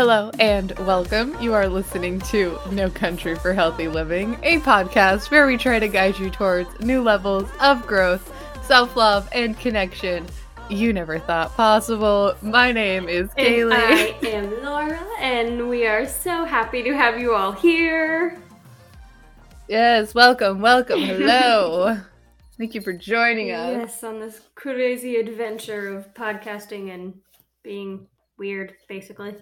Hello and welcome. You are listening to No Country for Healthy Living, a podcast where we try to guide you towards new levels of growth, self love, and connection you never thought possible. My name is Kaylee. And I am Laura, and we are so happy to have you all here. Yes, welcome, welcome, hello. Thank you for joining us. Yes, on this crazy adventure of podcasting and being weird, basically.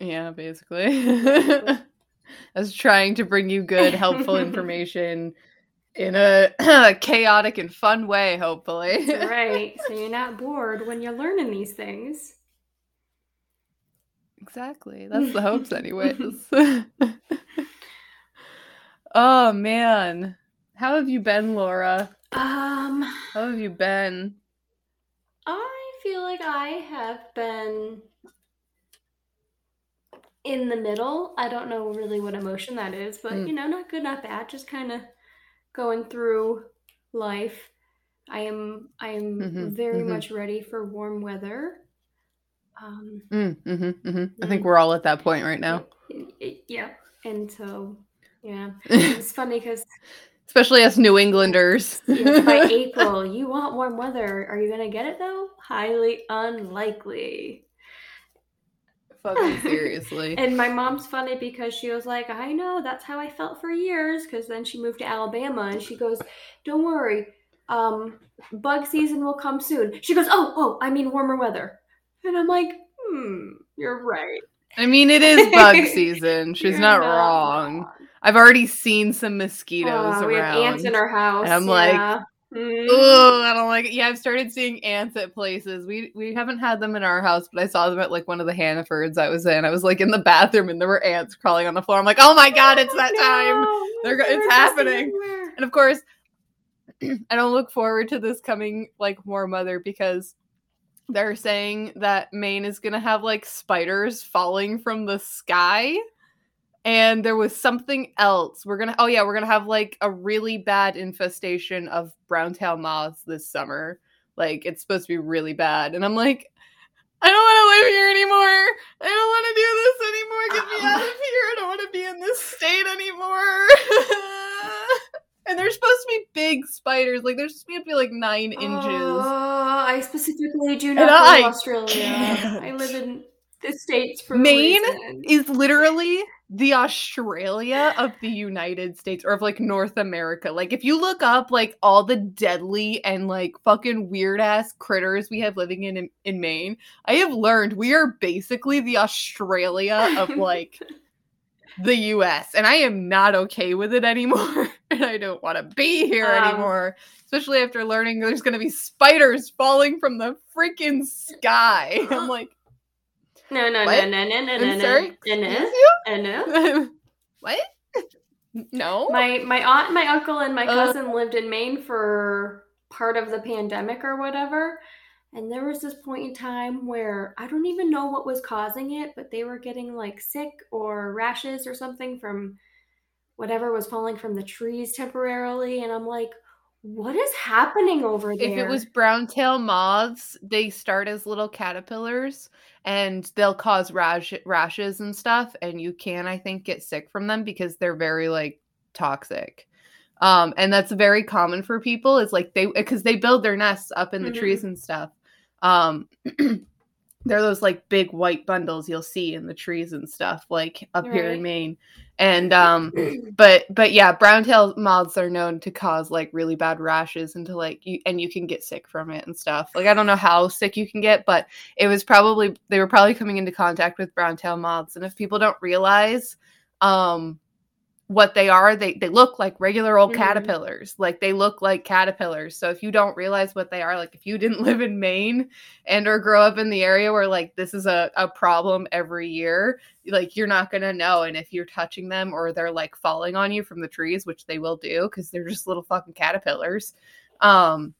Yeah, basically. I was trying to bring you good, helpful information in a chaotic and fun way, hopefully. right. So you're not bored when you're learning these things. Exactly. That's the hopes, anyways. oh, man. How have you been, Laura? Um, how have you been? I feel like I have been in the middle. I don't know really what emotion that is, but mm. you know, not good, not bad. Just kind of going through life. I am I am mm-hmm, very mm-hmm. much ready for warm weather. Um, mm, mm-hmm, mm-hmm. I think we're all at that point right now. It, it, yeah, and so yeah, it's funny because especially us New Englanders. by April, you want warm weather. Are you gonna get it though? Highly unlikely. Fucking seriously. and my mom's funny because she was like, I know, that's how I felt for years. Because then she moved to Alabama and she goes, Don't worry, um, bug season will come soon. She goes, Oh, oh, I mean warmer weather. And I'm like, Hmm, you're right. I mean, it is bug season. She's not, not wrong. wrong. I've already seen some mosquitoes uh, around. We have ants in our house. And I'm yeah. like, Mm. Oh, I don't like it. Yeah, I've started seeing ants at places. We we haven't had them in our house, but I saw them at like one of the Hannafords I was in. I was like in the bathroom and there were ants crawling on the floor. I'm like, oh my god, it's that time. They're, it's happening. And of course, I don't look forward to this coming like warm weather because they're saying that Maine is gonna have like spiders falling from the sky and there was something else. We're gonna oh yeah, we're gonna have like a really bad infestation of brown tail moths this summer. Like it's supposed to be really bad. And I'm like, I don't want to live here anymore. I don't want to do this anymore. Get me out of here. I don't want to be in this state anymore. and they're supposed to be big spiders. Like they're supposed to be like nine inches. Uh, I specifically do not live in Australia. Can't. I live in the states for Maine is literally the Australia of the United States or of like North America. Like if you look up like all the deadly and like fucking weird ass critters we have living in, in in Maine, I have learned we are basically the Australia of like the US and I am not okay with it anymore and I don't want to be here um, anymore. Especially after learning there's going to be spiders falling from the freaking sky. I'm like no, no, what? no, no, no, no, I'm no, sorry? no, no, no, no. what? No. My my aunt, my uncle, and my uh. cousin uh, lived in Maine for part of the pandemic or whatever. And there was this point in time where I don't even know what was causing it, but they were getting like sick or rashes or something from whatever was falling from the trees temporarily. And I'm like, what is happening over there? If it was brown tail moths, they start as little caterpillars and they'll cause rash- rashes and stuff. And you can, I think, get sick from them because they're very like toxic. Um, and that's very common for people. Is like they because they build their nests up in the mm-hmm. trees and stuff. Um, they're those like big white bundles you'll see in the trees and stuff, like up right. here in Maine. And um but but yeah brown tail moths are known to cause like really bad rashes and to like you and you can get sick from it and stuff. Like i don't know how sick you can get but it was probably they were probably coming into contact with brown tail moths. And if people don't realize um what they are they they look like regular old mm-hmm. caterpillars. Like they look like caterpillars. So if you don't realize what they are like if you didn't live in maine and or grow up in the area where like this is a, a problem every year like you're not gonna know. And if you're touching them or they're like falling on you from the trees which they will do because they're just little fucking caterpillars um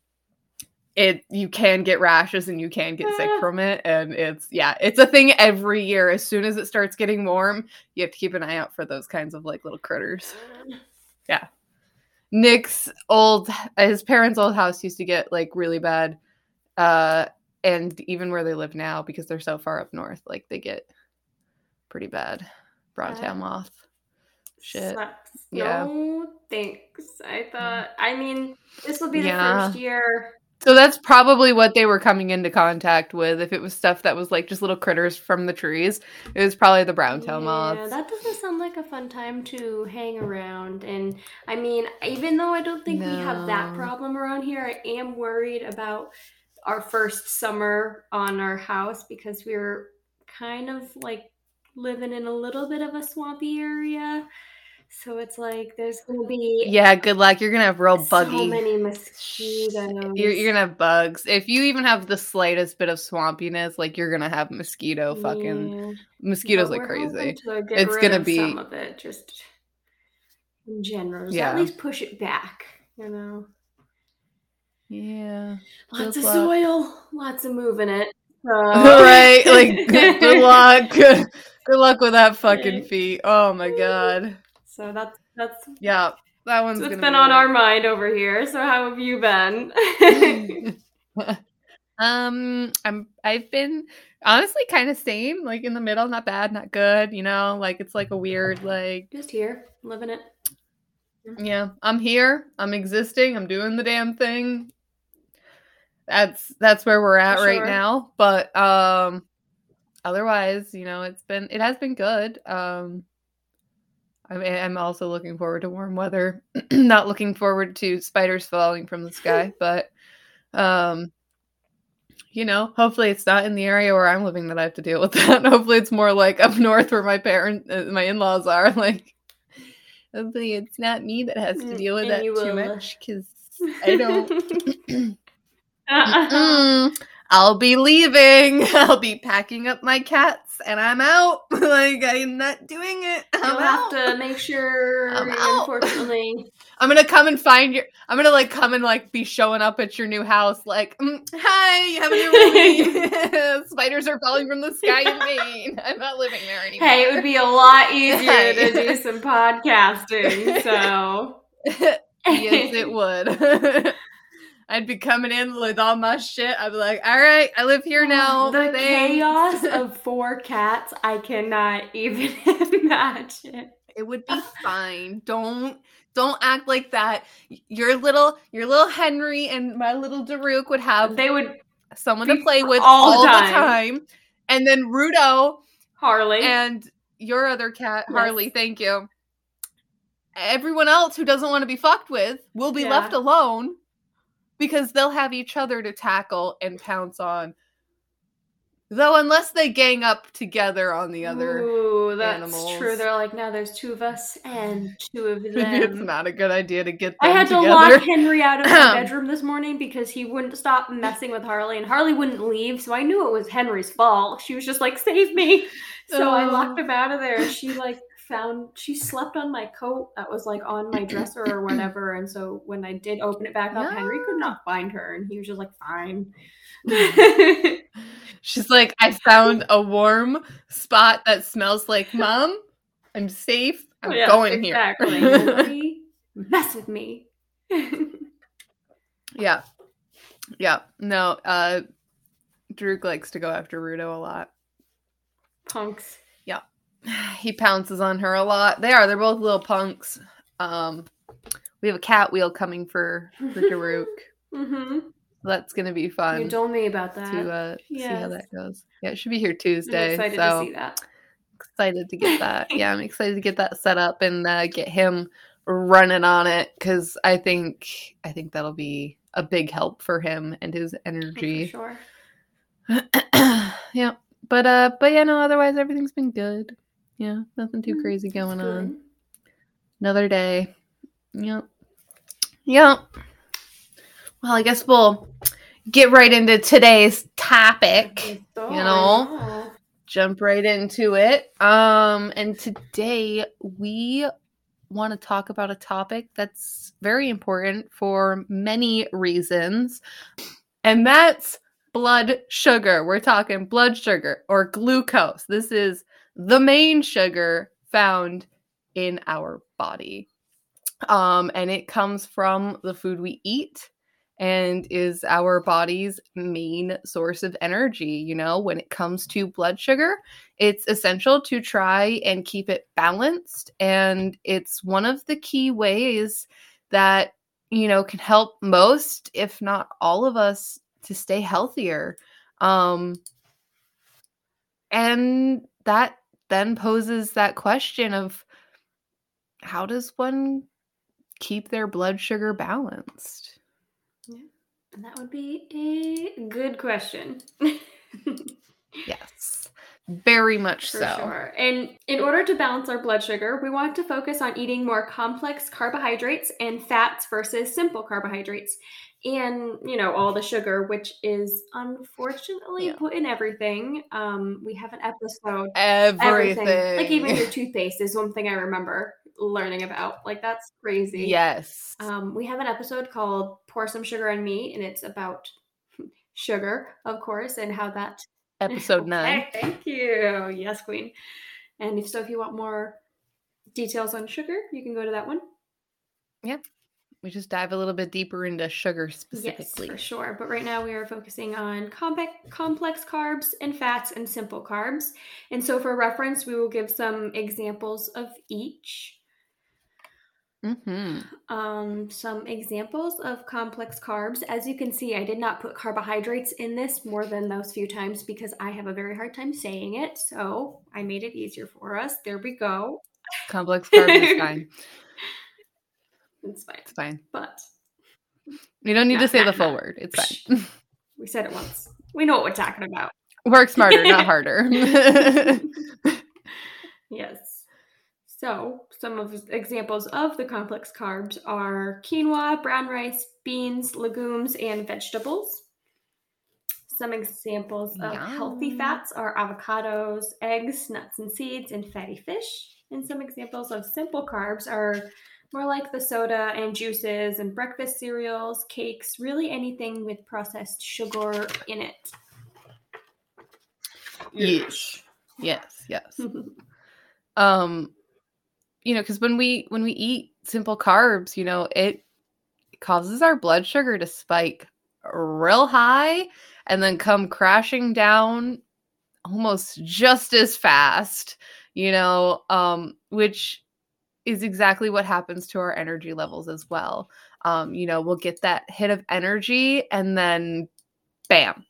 it you can get rashes and you can get sick from it and it's yeah it's a thing every year as soon as it starts getting warm you have to keep an eye out for those kinds of like little critters yeah nick's old his parents old house used to get like really bad uh and even where they live now because they're so far up north, like they get pretty bad brown tail Yeah. moth. Shit. Sucks. Yeah. No, thanks. I thought. I mean, this will be the Yeah. first year. So that's probably what they were coming into contact with. If it was stuff that was like just little critters from the trees, it was probably the brown tail Yeah, moths. that doesn't sound like a fun time to hang around. And I mean, even though I don't think we have that problem around here, I am worried about our first summer on our house because we're kind of like living in a little bit of a swampy area. So it's like there's gonna be Yeah, good luck. You're gonna have real buggy. so many mosquitoes. You're, you're gonna have bugs. If you even have the slightest bit of swampiness, like you're gonna have mosquito fucking Yeah. mosquitoes But like crazy. to It's gonna be- some of it, just in general. Just Yeah. At least push it back, you know. Yeah. Lots Good of luck. soil, lots of moving it. So. right. Like good, good luck. Good, luck with that fucking feet. Oh my god. So that's that's Yeah. That one's gonna been be on our mind over here. So how have you been? um i'm i've been honestly kind of same like in the middle not bad not good you know like it's like a weird like Just here, living it. yeah i'm here i'm existing i'm doing the damn thing that's that's where we're at For right sure. now but um otherwise you know it's been it has been good um I mean, I'm also looking forward to warm weather. Not looking forward to spiders falling from the sky, but um you know, hopefully it's not in the area where I'm living that I have to deal with that. hopefully it's more like up north where my parents, uh, my in-laws are. Like, hopefully it's not me that has to Mm, deal with and that too will- much because I don't. Uh-uh. I'll be leaving. I'll be packing up my cats and I'm out. like I'm not doing it. I'm You'll have to make sure. I'm out. Unfortunately, I'm gonna come and find your. I'm gonna like come and like be showing up at your new house. Like, mm, hi, you have a new roomie. Spiders are falling from the sky in Maine. I'm not living there anymore. hey, it would be a lot easier to do some podcasting. So yes, it would. I'd be coming in with all my shit. I'd be like, all right, I live here now. The Thanks." chaos of four cats, I cannot even imagine. it would be fine. Don't don't act like that. Your little your little Henry and my little Daruk would have They would someone to play with all all, the time. And then Rudo Harley. and your other cat, Yes. Harley, thank you. Everyone else who doesn't want to be fucked with will be Yeah. left alone because they'll have each other to tackle and pounce on. Though, unless they gang up together on the other, Ooh, that's animals. true. They're like, now there's two of us and two of maybe it's not a good idea to get them I had to together. lock Henry out of my bedroom this morning because he wouldn't stop messing with Harley, and Harley wouldn't leave. So I knew it was Henry's fault. She was just like, "Save me!" So I locked him out of there. She like found she slept on my coat that was like on my dresser or whatever. And so when I did open it back up, Henry could not find her, and he was just like, "Fine." She's like, I found a warm spot that smells like mom. I'm safe. I'm Yeah, going exactly. here. Mess with me. yeah. Yeah. No, uh Drew likes to go after Rudo a lot. Punks. He pounces on her a lot. They are, they're both little punks. Um we have a cat wheel coming for the Daruk. Mm-hmm. That's gonna be fun. You told me about that. to uh see how that goes. Yeah, it should be here I'm Tuesday. excited so to see that. excited to get that. yeah, I'm excited to get that set up and uh, get him running on it because I think I think that'll be a big help for him and his Oh, for energy. sure. yeah, but uh, but yeah, no. Otherwise, everything's been good. Yeah, nothing too Mm, crazy going on. Another day. Yep. Yep. Well, I guess we'll get right into today's topic. You know? jump right into it. Um, and today we want to talk about a topic that's very important for many reasons, and that's blood sugar. We're talking blood sugar or glucose. This is the main sugar found in our body. Um, and it comes from the food we eat and is our body's main source of energy. You know, when it comes to blood sugar, it's essential to try and keep it balanced. And it's one of the key ways that, you know, can help most, if not all of us, to stay healthier. Um, and that then poses that question of how does one keep their blood sugar balanced? Yeah. And that would be a good question. yes. Very much For so. sure. And in order to balance our blood sugar, we want to focus on eating more complex carbohydrates and fats versus simple carbohydrates. And, you know, all the sugar, which is unfortunately Yeah. put in everything. Um, we have an episode Everything. Like even your toothpaste is one thing I remember learning about. Like that's crazy. yes. Um, we have an episode called "Pour Some Sugar on Me," and it's about sugar, of course, and how that. Episode nine. Okay, thank you. Yes, Queen. And if so, if you want more details on sugar, you can go to that one. We just dive a little bit deeper into sugar specifically. Yes, for sure. But right now we are focusing on complex, complex carbs and fats and simple carbs. And so, for reference, we will give some examples of each. hmm Um, some examples of complex carbs. As you can see, I did not put carbohydrates in this more than those few times because I have a very hard time saying it. So I made it easier for us. There we go. Complex carbs is fine. It's fine. It's fine. But You don't need Nah, to say nah, the full nah. word. It's fine. we said it once. We know what we're talking about. Work smarter, not harder. Yes. So, some of examples of the complex carbs are quinoa, brown rice, beans, legumes, and vegetables. Some examples of healthy fats are avocados, eggs, nuts and seeds, and fatty fish. And some examples of simple carbs are more like the soda and juices and breakfast cereals, cakes, really anything with processed sugar in it. Yes. yes, yes. um you know because when we when we eat simple carbs you know it causes our blood sugar to spike real high and then come crashing down almost just as fast you know um which is exactly what happens to our energy levels as well um you know we'll get that hit of energy and then bam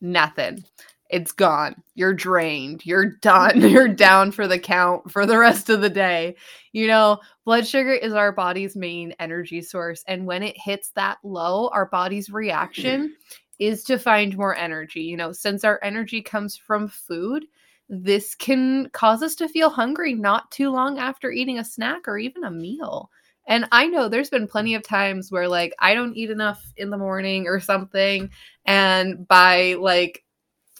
nothing it's gone. You're drained. You're done. You're down for the count for the rest of the day. You know, blood sugar is our body's main energy source. And when it hits that low, our body's reaction is to find more energy. You know, since our energy comes from food, this can cause us to feel hungry not too long after eating a snack or even a meal. And I know there's been plenty of times where, like, I don't eat enough in the morning or something. And by like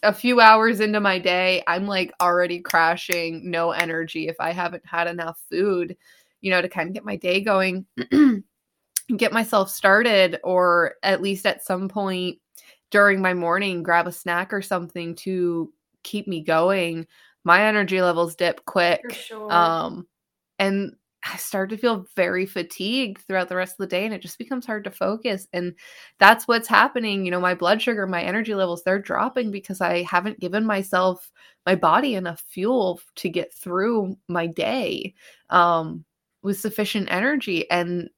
a few hours into my day, I'm like already crashing, no energy if I haven't had enough food, you know, to kind of get my day going, get myself started, or at least at some point during my morning, grab a snack or something to keep me going. My energy levels dip quick. For sure. Um, and I start to feel very fatigued throughout the rest of the day and it just becomes hard to focus. And that's what's happening. You know, my blood sugar, my energy levels, they're dropping because I haven't given myself, my body enough fuel to get through my day um, with sufficient energy. And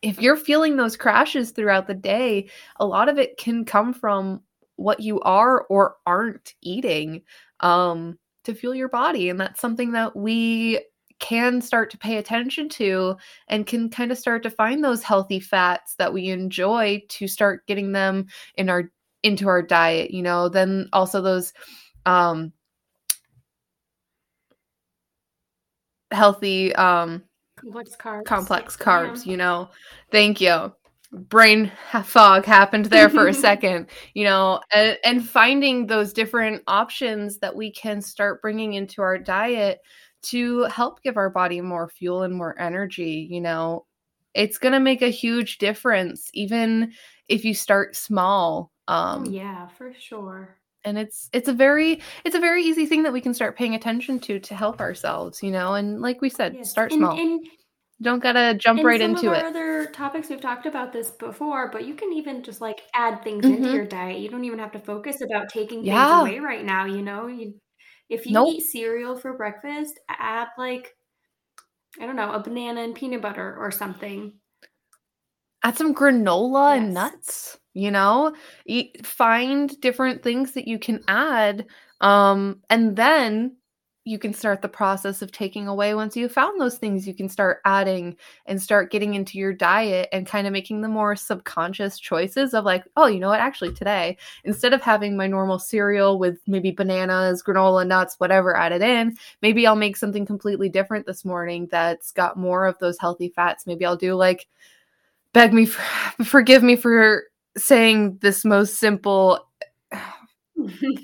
if you're feeling those crashes throughout the day, a lot of it can come from what you are or aren't eating um, to fuel your body. And that's something that we can start to pay attention to and can kind of start to find those healthy fats that we enjoy to start getting them in our into our diet you know then also those um healthy um Complex carbs. complex Yeah. carbs you know thank you brain fog happened there for a second you know and, and finding those different options that we can start bringing into our diet to help give our body more fuel and more energy you know it's going to make a huge difference even if you start small um Oh, yeah, for sure. and it's it's a very it's a very easy thing that we can start paying attention to to help ourselves you know and like we said Yes. start and, small And don't gotta jump right into it. other topics, we've talked about this before, but you can even just like add things into Mhm. your diet. You don't even have to focus about taking Yeah. things away right now. You know, you if you Nope. eat cereal for breakfast, add like I don't know, a banana and peanut butter or something. add some granola and nuts you know Eat, find different things that you can add um and then you can start the process of taking away once you've found those things you can start adding and start getting into your diet and kind of making the more subconscious choices of like oh you know what? Actually today instead of having my normal cereal with maybe bananas granola nuts whatever added in maybe i'll make something completely different this morning that's got more of those healthy fats. Maybe i'll do like beg me for, forgive me for saying this most simple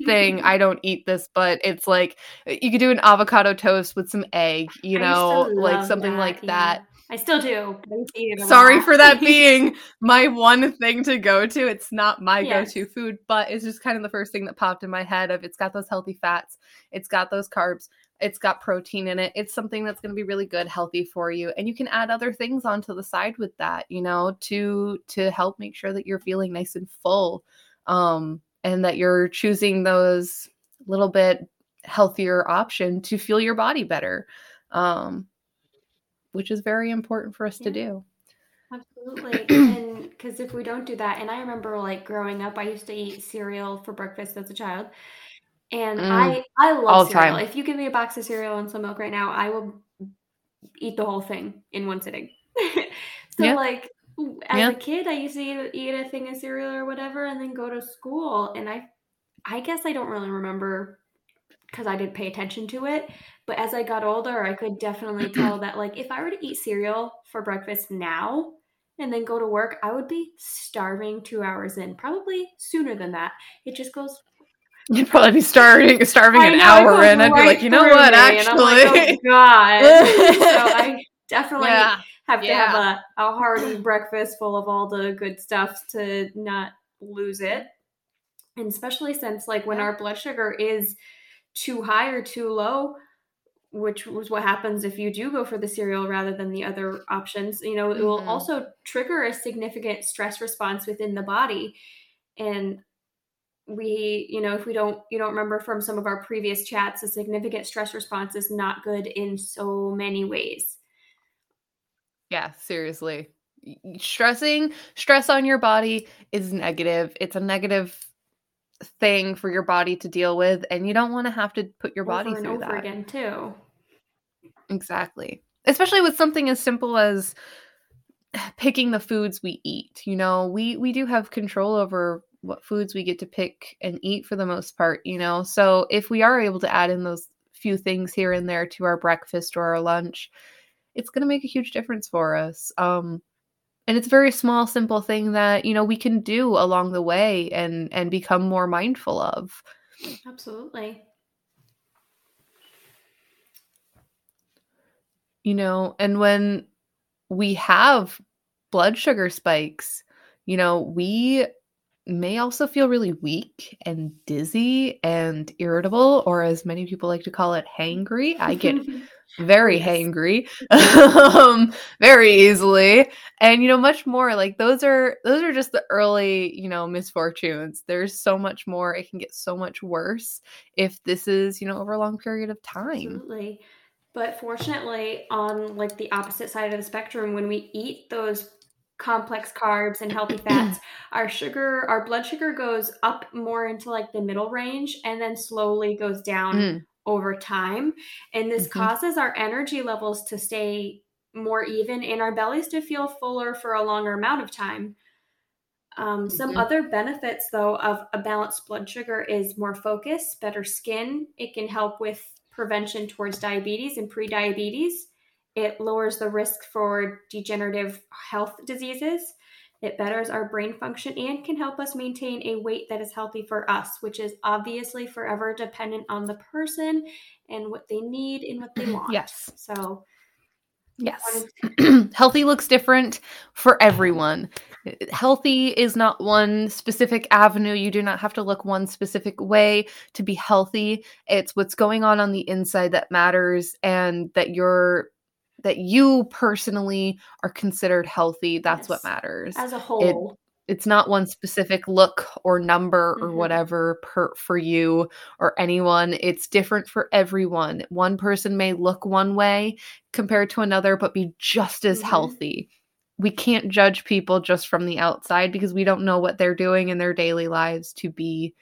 thing i don't eat this but it's like you could do an avocado toast with some egg you to know like something like yeah. that I still do. but I used to eat it a sorry for that being my one thing to go to it's not my Yes. go-to food but it's just kind of the first thing that popped in my head of it's got those healthy fats it's got those carbs it's got protein in it it's something that's going to be really good healthy for you and you can add other things onto the side with that you know to to help make sure that you're feeling nice and full um and that you're choosing those little bit healthier option to feel your body better um which is very important for us to do Absolutely. and because if we don't do that, and I remember like growing up, I used to eat cereal for breakfast as a child. And Mm. I I love cereal. time. If you give me a box of cereal and some milk right now, I will eat the whole thing in one sitting. so Yeah. like as Yeah. a kid, I used to eat, eat a thing of cereal or whatever and then go to school and I I guess I don't really remember because I didn't pay attention to it. But as I got older, I could definitely tell that, like, if I were to eat cereal for breakfast now and then go to work, I would be starving two hours in, probably sooner than that. It just goes. You'd probably be starving starving I an know, hour in. I'd be like, you know what, I'm like, actually. oh my god! so I definitely yeah. Have to have a, a hearty breakfast full of all the good stuff to not lose it. And especially since like when Yeah. our blood sugar is too high or too low, which was what happens if you do go for the cereal rather than the other options, you know, it will Mhm. also trigger a significant stress response within the body. And we, you know, if we don't you don't remember from some of our previous chats, a significant stress response is not good in so many ways. Yeah, seriously. Stressing, stress on your body is negative. It's a negative thing for your body to deal with, and you don't want to have to put your body over and through over that. again too. Exactly. Especially with something as simple as picking the foods we eat. You know, we we do have control over what foods we get to pick and eat for the most part, you know. So if we are able to add in those few things here and there to our breakfast or our lunch, it's going to make a huge difference for us. Um and it's a very small simple thing that, you know, we can do along the way and and become more mindful of. Absolutely. you know and when we have blood sugar spikes you know we may also feel really weak and dizzy and irritable or as many people like to call it hangry i get very hangry um very easily. And you know much more like those are those are just the early you know misfortunes. There's so much more. It can get so much worse if this is you know over a long period of time. Absolutely. But fortunately, on like the opposite side of the spectrum, when we eat those complex carbs and healthy fats, our sugar, our blood sugar goes up more into like the middle range and then slowly goes down Mm, over time. And this Mhm. causes our energy levels to stay more even and our bellies to feel fuller for a longer amount of time. Um, some Mhm. other benefits, though, of a balanced blood sugar is more focus, better skin. It can help with prevention towards diabetes and prediabetes. It lowers the risk for degenerative health diseases. It betters our brain function and can help us maintain a weight that is healthy for us, which is obviously forever dependent on the person and what they need and what they want. yes So, Yes. Healthy looks different for everyone. Healthy is not one specific avenue. You do not have to look one specific way to be healthy. It's what's going on on the inside that matters and that you're that you personally are considered healthy. That's Yes. what matters. As a whole. it's not one specific look or number or Mhm. whatever per for you or anyone it's different for everyone one person may look one way compared to another but be just as Mhm. healthy we can't judge people just from the outside because we don't know what they're doing in their daily lives to be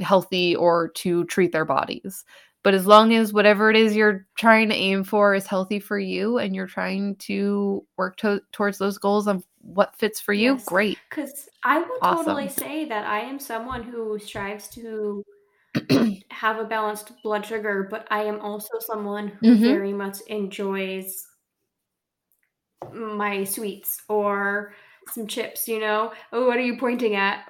healthy or to treat their bodies but as long as whatever it is you're trying to aim for is healthy for you and you're trying to work to- towards those goals of what fits for you Yes. great Because I would totally say that I am someone who strives to have a balanced blood sugar, but I am also someone who Mhm. very much enjoys my sweets or some chips, you know? Oh, what are you pointing at?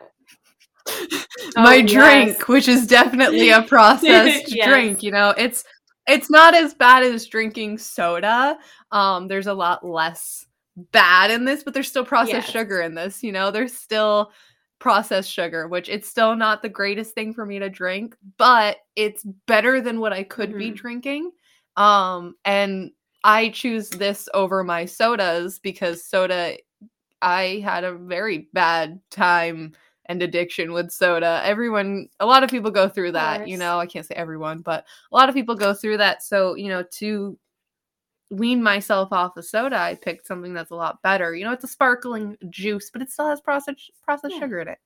my Oh, drink which is definitely a processed Yes. drink you know it's it's not as bad as drinking soda um there's a lot less bad in this but there's still processed Yes. sugar in this you know there's still processed sugar which it's still not the greatest thing for me to drink but it's better than what i could be Mhm. drinking um and i choose this over my sodas because soda i had a very bad time and addiction with soda. Everyone, a lot of people go through that, you know. I can't say everyone, but a lot of people go through that. So, you know, to wean myself off of soda, I picked something that's a lot better. You know, it's a sparkling juice, but it still has processed processed Yeah. sugar in it.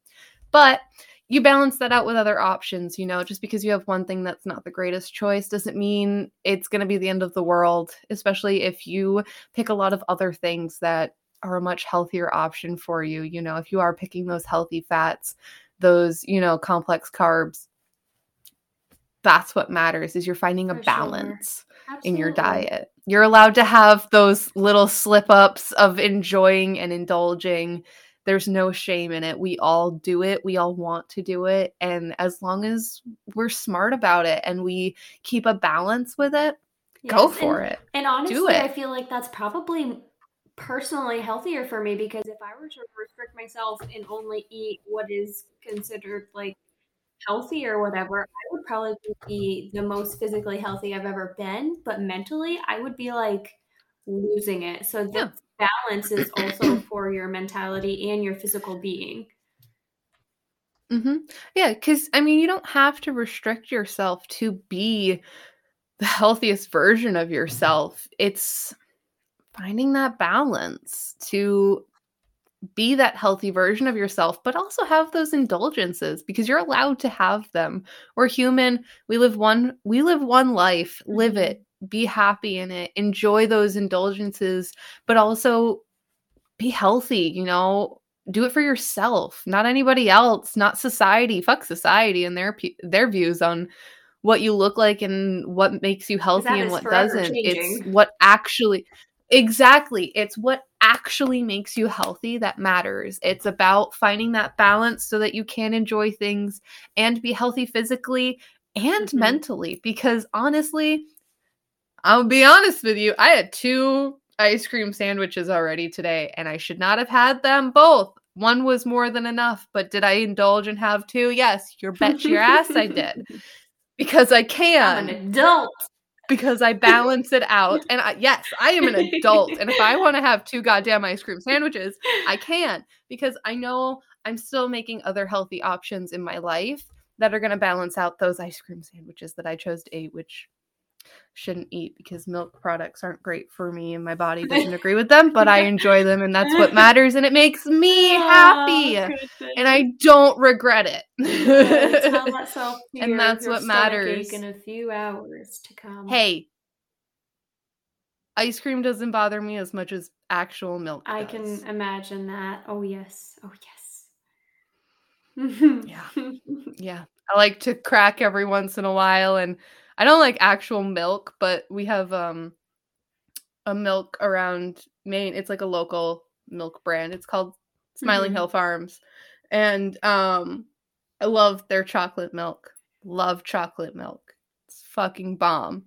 But you balance that out with other options, you know, just because you have one thing that's not the greatest choice doesn't mean it's going to be the end of the world, especially if you pick a lot of other things that are a much healthier option for you. You know, if you are picking those healthy fats, those, you know, complex carbs, that's what matters is you're finding a For sure. balance in your diet. You're allowed to have those little slip ups of enjoying and indulging. There's no shame in it. We all do it. We all want to do it. And as long as we're smart about it and we keep a balance with it, go for and, it. And honestly, I feel like that's probably personally healthier for me because if I were to restrict myself and only eat what is considered like healthy or whatever, I would probably be the most physically healthy I've ever been. But mentally, I would be like losing it. So Yeah. the balance is also for your mentality and your physical being. hmm Yeah, because I mean, you don't have to restrict yourself to be the healthiest version of yourself. It's finding that balance to be that healthy version of yourself, but also have those indulgences because you're allowed to have them. We're human. We live one we live one life. Live Mhm. it. Be happy in it. Enjoy those indulgences, but also be healthy, you know? Do it for yourself, not anybody else, not society. Fuck society and their their views on what you look like and what makes you healthy and what doesn't. It's what actually Exactly. It's what actually makes you healthy that matters. It's about finding that balance so that you can enjoy things and be healthy physically and Mhm. mentally. Because honestly, I'll be honest with you, I had two ice cream sandwiches already today and I should not have had them both. One was more than enough, but did I indulge and have two? Yes, your bet your ass I did. Because I can I'm an adult. Because I balance it out. And I, yes, I am an adult. And if I want to have two goddamn ice cream sandwiches, I can because I know I'm still making other healthy options in my life that are going to balance out those ice cream sandwiches that I chose to eat, which shouldn't eat because milk products aren't great for me and my body doesn't agree with them, but I enjoy them and that's what matters and it makes me happy. Oh, And I don't regret it. And that's what matters. in a few hours to come. hey, ice cream doesn't bother me as much as actual milk. I does. can imagine that. Oh yes. Oh yes. Yeah. Yeah. I like to crack every once in a while and I don't like actual milk, but we have um a milk around Maine. It's like a local milk brand. It's called Smiling Mhm. Hill Farms. And um I love their chocolate milk. Love chocolate milk. It's fucking bomb.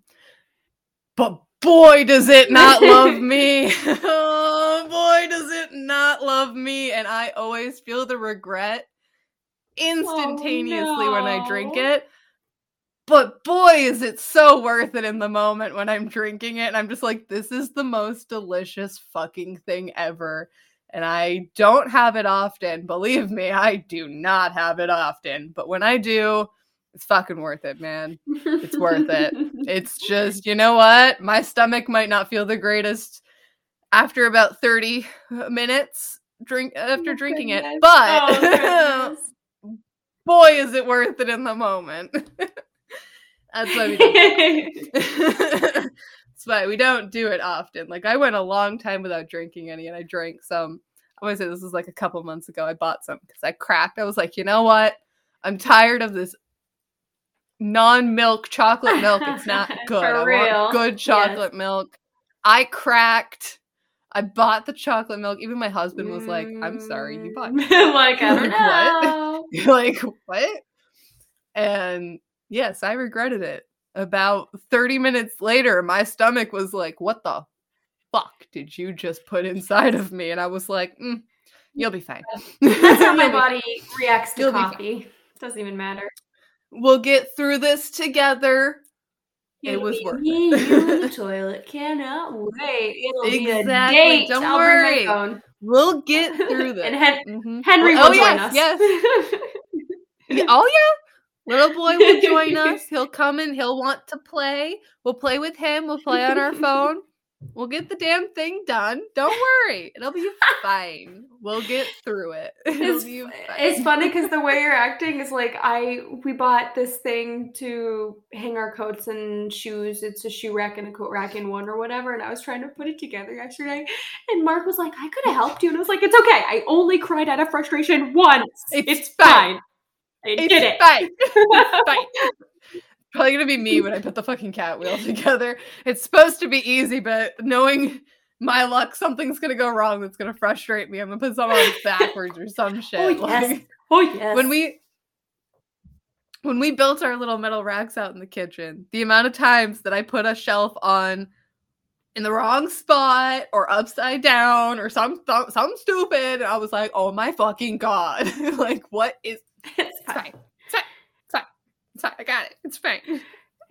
But boy does it not love me. oh boy does it not love me and I always feel the regret instantaneously when I drink it. But boy, is it so worth it in the moment when I'm drinking it. And I'm just like, this is the most delicious fucking thing ever. And I don't have it often. Believe me, I do not have it often. But when I do, it's fucking worth it, man. It's worth it. It's just, you know what? My stomach might not feel the greatest after about 30 minutes drink after Oh, drinking it, but Oh, boy is it worth it in the moment. That's why we don't That's why we don't do it often. Like I went a long time without drinking any and I drank some. I want to say this was like a couple months ago. I bought some because I cracked. I was like, you know what? I'm tired of this non-milk chocolate milk. It's not good. I want good chocolate milk. I cracked. I bought the chocolate milk. Even my husband was like, "I'm sorry, you bought." Mm, like I don't Like, know. You're like, what? And yes, I regretted it. About 30 minutes later, my stomach was like, what the fuck did you just put inside of me? And I was like, mm, you'll be fine. That's how my body reacts to You'll coffee. Doesn't even matter. We'll get through this together. It It'll was worth me, it. you in the toilet. Cannot wait. It'll Exactly. Don't I'll worry. bring my phone. We'll get through this. and Hen- Mhm. Henry oh, will join yes, us. Yes. Oh yeah. Little boy will join us. He'll come and he'll want to play. We'll play with him. We'll play on our phone. We'll get the damn thing done. Don't worry. It'll be fine. We'll get through it. It'll it's, be fine. it's funny because the way you're acting is like I we bought this thing to hang our coats and shoes. It's a shoe rack and a coat rack in one or whatever. And I was trying to put it together yesterday, and Mark was like, "I could have helped you," and I was like, "It's okay. I only cried out of frustration once. It's It's, fine. fine. I It's did it." fine. It's fine. Probably gonna be me when I put the fucking cat wheel together. It's supposed to be easy, but knowing my luck, something's gonna go wrong that's gonna frustrate me. I'm gonna put someone backwards or some oh, shit. Oh, yes. like- oh yes. when we when we built our little metal racks out in the kitchen, the amount of times that I put a shelf on in the wrong spot or upside down or some some, some stupid, I was like, "Oh my fucking god!" like, what is? It's fine. fine. It's fine. It's fine. It's fine. I got it. It's fine.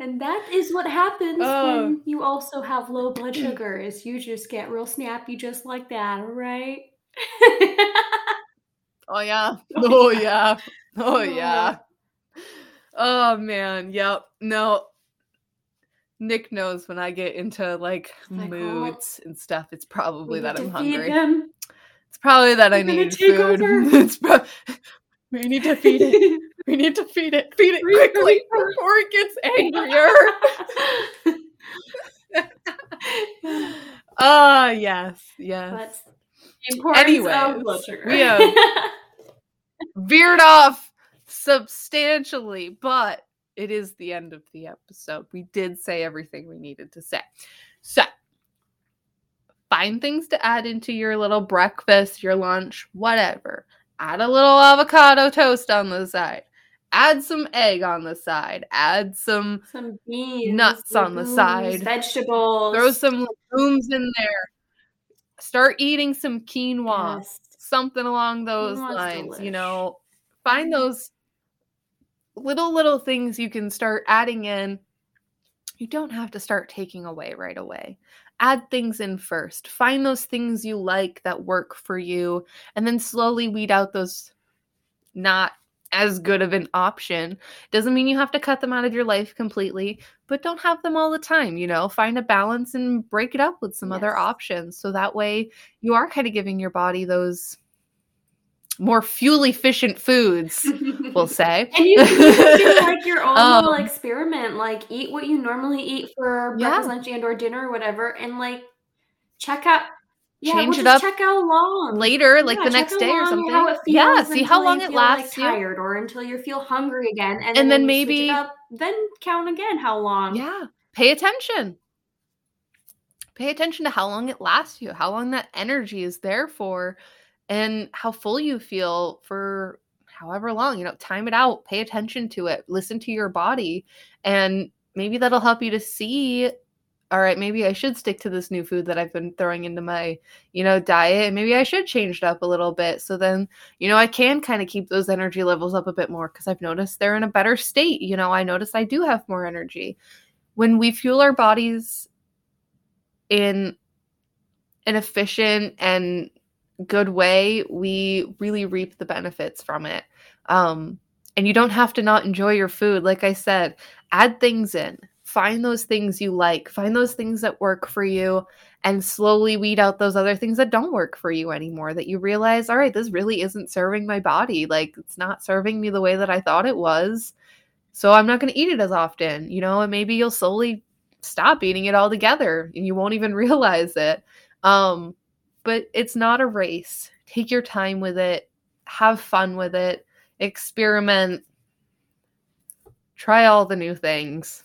And that is what happens Oh. when you also have low blood sugar. Is you just get real snappy, just like that, all right? Oh yeah. Oh, oh yeah. Oh Oh. yeah. Oh man. Yep. No. Nick knows when I get into like oh, moods and stuff. It's probably We that I'm hungry. It's probably that I We're gonna need take food. over. it's pro- we need to feed it. We need to feed it. Feed it quickly before it gets angrier. Ah, yes, yes. the importance Anyways, of blood sugar. we have- Veered off substantially, but it is the end of the episode. We did say everything we needed to say. So, find things to add into your little breakfast, your lunch, whatever. Add a little avocado toast on the side. Add some egg on the side. Add some some beans, Nuts on the side. vegetables. throw some legumes in there. Start eating some quinoa. Yes. something along those Quinoa's lines you know find those little little things you can start adding in you don't have to start taking away right away add things in first. Find those things you like that work for you and then slowly weed out those not as good of an option. Doesn't mean you have to cut them out of your life completely but don't have them all the time you know? Find a balance and break it up with some other options so that way you are kind of giving your body those more fuel efficient foods we'll say And you can do like your own Um, little experiment, like eat what you normally eat for Yeah. breakfast, lunch, and or dinner or whatever, and like check out. Yeah, Change well, it just up Check how long later like Yeah, the next day or something How it feels yeah see how long you it feel, lasts like, you tired, or until you feel hungry again, and, And then when you switch maybe- it up, then count again how long. yeah pay attention pay attention to how long it lasts you how long that energy is there for and how full you feel for however long you know time it out pay attention to it listen to your body and maybe that'll help you to see all right, maybe I should stick to this new food that I've been throwing into my, you know, diet. And maybe I should change it up a little bit. So then, you know, I can kind of keep those energy levels up a bit more because I've noticed they're in a better state. You know, I notice I do have more energy. When we fuel our bodies in an efficient and good way, we really reap the benefits from it. Um, and you don't have to not enjoy your food. Like I said, add things in find those things you like, find those things that work for you, and slowly weed out those other things that don't work for you anymore. That you realize, all right, this really isn't serving my body. Like, it's not serving me the way that I thought it was. So I'm not going to eat it as often, you know, and maybe you'll slowly stop eating it altogether and you won't even realize it. Um, but it's not a race. Take your time with it, have fun with it, experiment, try all the new things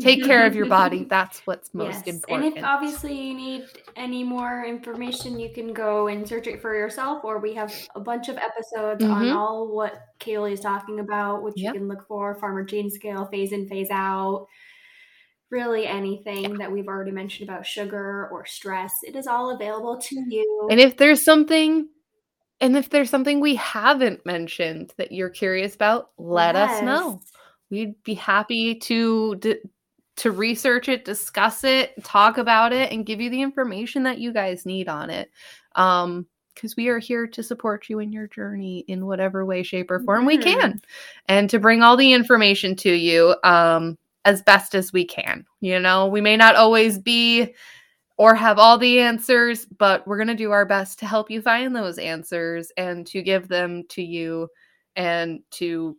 take care of your body that's what's most yes. important and if obviously you need any more information you can go and search it for yourself or we have a bunch of episodes mm-hmm. on all what kaylee is talking about which yep. you can look for farmer gene scale phase in phase out really anything yeah. that we've already mentioned about sugar or stress it is all available to you and if there's something and if there's something we haven't mentioned that you're curious about let yes. us know we'd be happy to to research it, discuss it, talk about it, and give you the information that you guys need on it. Um, because we are here to support you in your journey in whatever way, shape, or form mm-hmm. we can, and to bring all the information to you um, as best as we can. You know, we may not always be or have all the answers, but we're going to do our best to help you find those answers and to give them to you and to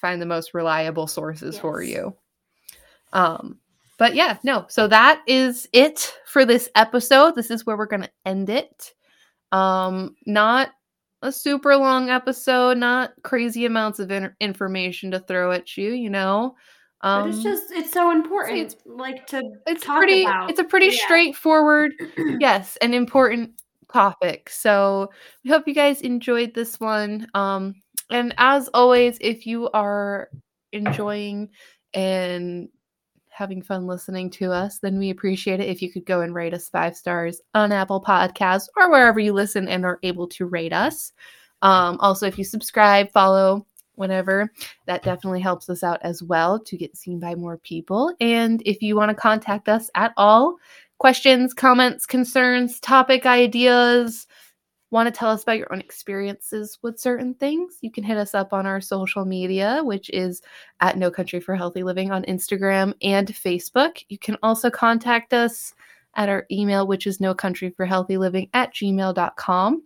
find the most reliable sources yes. for you. Um, but yeah, no. So that is it for this episode. This is where we're going to end it. Um, not a super long episode, not crazy amounts of in- information to throw at you, you know. Um, but it's um, just it's so important, it's, like to it's pretty. About. It's a pretty yeah. straightforward, yes, an important topic. So we hope you guys enjoyed this one. Um, and as always, if you are enjoying and having fun listening to us, then we appreciate it if you could go and rate us five stars on Apple Podcasts or wherever you listen and are able to rate us. Um, also, if you subscribe, follow, whenever, that definitely helps us out as well to get seen by more people. And if you want to contact us at all, questions, comments, concerns, topic ideas, want to tell us about your own experiences with certain things, you can hit us up on our social media, which is at No Country for Healthy Living on Instagram and Facebook. You can also contact us at our email, which is no country for healthy living at gmail.com.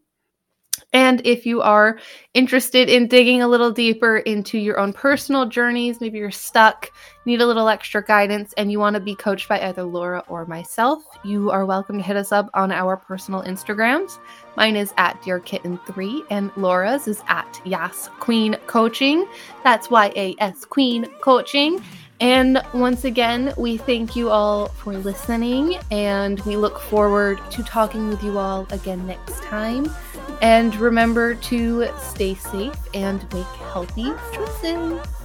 And if you are interested in digging a little deeper into your own personal journeys, maybe you're stuck, need a little extra guidance, and you want to be coached by either Laura or myself, you are welcome to hit us up on our personal Instagrams. Mine is at Dear Kitten3, and Laura's is at Yas Queen Coaching. That's Y A S Queen Coaching. And once again, we thank you all for listening, and we look forward to talking with you all again next time. And remember to stay safe and make healthy choices.